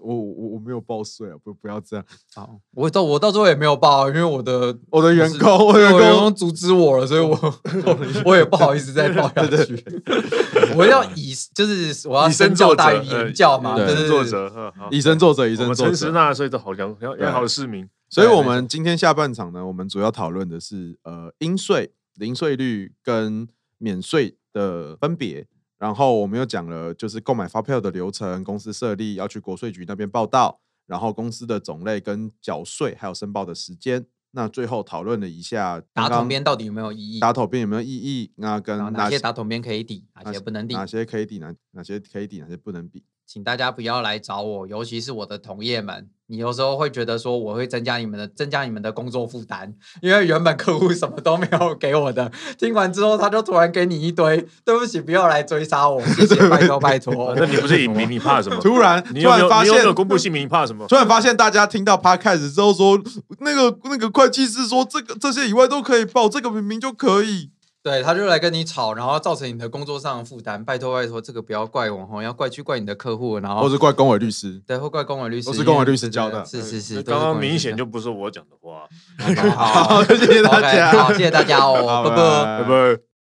我我我没有报税啊，不不要这样。好，我到我到最后也没有报，因为我的我的员工，我的员工阻止我了，所以我 我也不好意思再报下去。我要以就是我要身教大于言教嘛，以身作则，以身作则，以身作则，诚实纳税的好良良良好市民。所以，我们今天下半场呢，我们主要讨论的是呃，应税、零税率跟免税的分别。然后我们又讲了，就是购买发票的流程，公司设立要去国税局那边报到，然后公司的种类跟缴税，还有申报的时间。那最后讨论了一下打统编到底有没有意义？打统编有没有意义？那跟哪，哪些打统编可以抵，哪些不能抵？哪些可以抵？哪哪些可以抵？哪些不能抵？请大家不要来找我，尤其是我的同业们。你有时候会觉得说我会增加你们的增加你们的工作负担，因为原本客户什么都没有给我的，听完之后他就突然给你一堆，对不起，不要来追杀我，谢谢，拜托拜托。那你不是隐名，你怕什么？突然突然发现公布姓名，你怕什么？突然发现大家听到 Podcast 之后说，那个那个会计师说这个这些以外都可以报，这个明明就可以。对，他就来跟你吵，然后造成你的工作上的负担。拜托拜托，这个不要怪我哈，要怪去怪你的客户，然后或是怪公委律师，对，或怪公委律师，都是公委律师教的，是是是。刚刚明显就不是我讲的话。好，谢谢大家，好，谢谢大家哦，拜拜，拜拜。